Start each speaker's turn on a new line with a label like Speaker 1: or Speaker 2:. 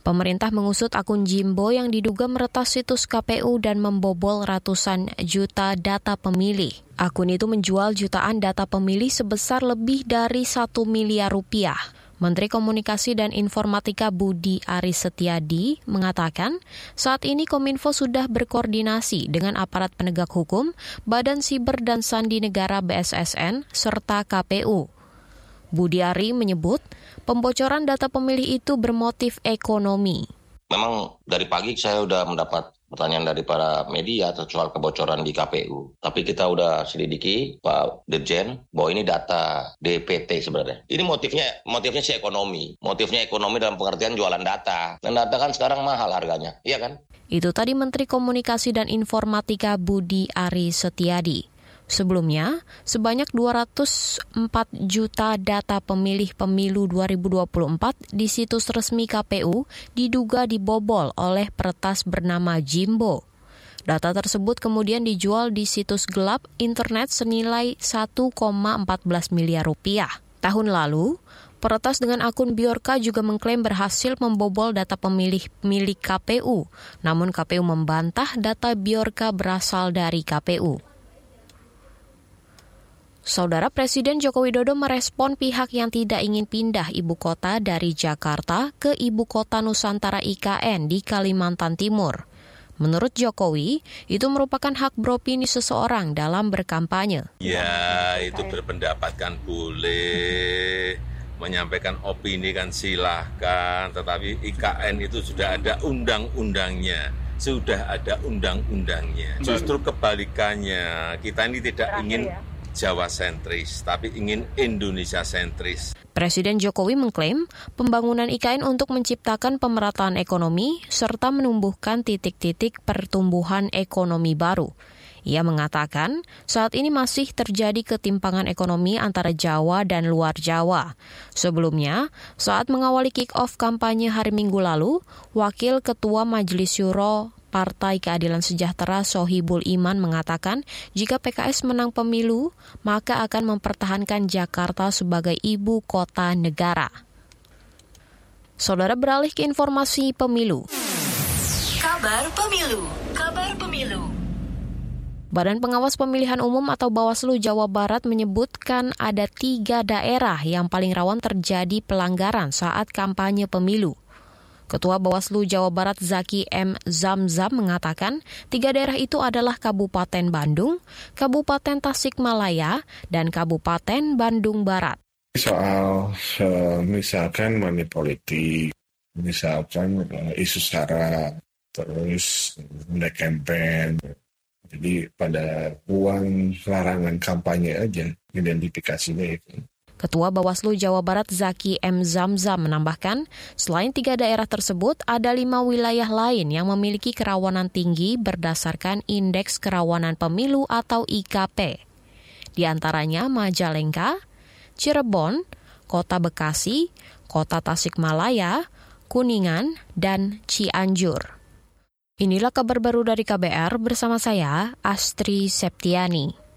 Speaker 1: Pemerintah mengusut akun Jimbo yang diduga meretas situs KPU dan membobol ratusan juta data pemilih. Akun itu menjual jutaan data pemilih sebesar lebih dari satu miliar rupiah. Menteri Komunikasi dan Informatika Budi Aris Setiadi mengatakan saat ini Kominfo sudah berkoordinasi dengan aparat penegak hukum, Badan Siber dan Sandi Negara BSSN, serta KPU. Budi Ari menyebut Pembocoran data pemilih itu bermotif ekonomi.
Speaker 2: Memang dari pagi saya sudah mendapat pertanyaan dari para media soal kebocoran di KPU. Tapi kita udah selidiki Pak Dirjen bahwa ini data DPT sebenarnya. Ini motifnya motifnya si ekonomi. Motifnya ekonomi dalam pengertian jualan data. Dan data kan sekarang mahal harganya, iya kan?
Speaker 1: Itu tadi Menteri Komunikasi dan Informatika Budi Ari Setiadi. Sebelumnya, sebanyak 204 juta data pemilih pemilu 2024 di situs resmi KPU diduga dibobol oleh peretas bernama Jimbo. Data tersebut kemudian dijual di situs gelap internet senilai 1,14 miliar rupiah. Tahun lalu, peretas dengan akun Biorka juga mengklaim berhasil membobol data pemilih milik KPU. Namun KPU membantah data Biorka berasal dari KPU. Saudara Presiden Joko Widodo merespon pihak yang tidak ingin pindah ibu kota dari Jakarta ke ibu kota Nusantara IKN di Kalimantan Timur. Menurut Jokowi, itu merupakan hak beropini seseorang dalam berkampanye.
Speaker 3: Ya, itu berpendapat kan boleh, menyampaikan opini kan silahkan, tetapi IKN itu sudah ada undang-undangnya sudah ada undang-undangnya. Justru kebalikannya, kita ini tidak ingin ya? Jawa sentris, tapi ingin Indonesia sentris.
Speaker 1: Presiden Jokowi mengklaim pembangunan IKN untuk menciptakan pemerataan ekonomi serta menumbuhkan titik-titik pertumbuhan ekonomi baru. Ia mengatakan saat ini masih terjadi ketimpangan ekonomi antara Jawa dan luar Jawa. Sebelumnya, saat mengawali kick-off kampanye hari Minggu lalu, Wakil Ketua Majelis Syuro Partai Keadilan Sejahtera Sohibul Iman mengatakan jika PKS menang pemilu, maka akan mempertahankan Jakarta sebagai ibu kota negara. Saudara beralih ke informasi pemilu. Kabar pemilu. Kabar pemilu. Badan Pengawas Pemilihan Umum atau Bawaslu Jawa Barat menyebutkan ada tiga daerah yang paling rawan terjadi pelanggaran saat kampanye pemilu. Ketua Bawaslu Jawa Barat Zaki M. Zamzam mengatakan tiga daerah itu adalah Kabupaten Bandung, Kabupaten Tasikmalaya, dan Kabupaten Bandung Barat.
Speaker 4: Soal misalkan money politik, misalkan uh, isu sara, terus ada campaign, jadi pada uang larangan kampanye aja identifikasinya itu.
Speaker 1: Ketua Bawaslu Jawa Barat Zaki M. Zamzam menambahkan, selain tiga daerah tersebut, ada lima wilayah lain yang memiliki kerawanan tinggi berdasarkan Indeks Kerawanan Pemilu atau IKP. Di antaranya Majalengka, Cirebon, Kota Bekasi, Kota Tasikmalaya, Kuningan, dan Cianjur. Inilah kabar baru dari KBR bersama saya, Astri Septiani.